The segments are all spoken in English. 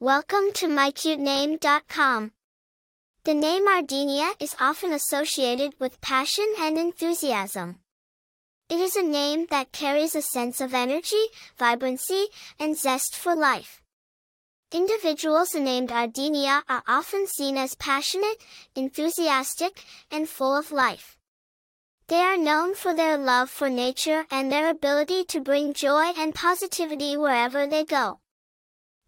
Welcome to mycutename.com. The name Ardenia is often associated with passion and enthusiasm. It is a name that carries a sense of energy, vibrancy, and zest for life. Individuals named Ardenia are often seen as passionate, enthusiastic, and full of life. They are known for their love for nature and their ability to bring joy and positivity wherever they go.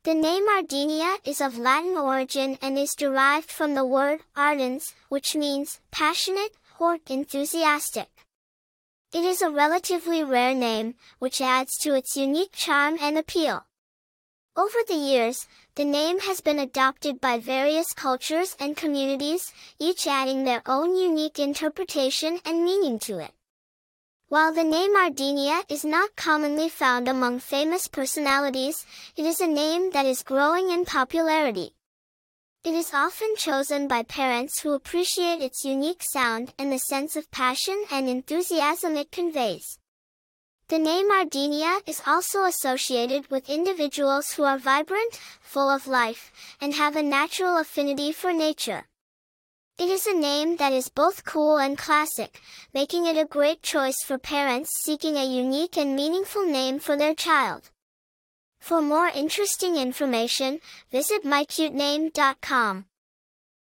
The name Ardenia is of Latin origin and is derived from the word ardens, which means passionate or enthusiastic. It is a relatively rare name, which adds to its unique charm and appeal. Over the years, the name has been adopted by various cultures and communities, each adding their own unique interpretation and meaning to it. While the name Ardenia is not commonly found among famous personalities, it is a name that is growing in popularity. It is often chosen by parents who appreciate its unique sound and the sense of passion and enthusiasm it conveys. The name Ardenia is also associated with individuals who are vibrant, full of life, and have a natural affinity for nature. It is a name that is both cool and classic, making it a great choice for parents seeking a unique and meaningful name for their child. For more interesting information, visit mycutename.com.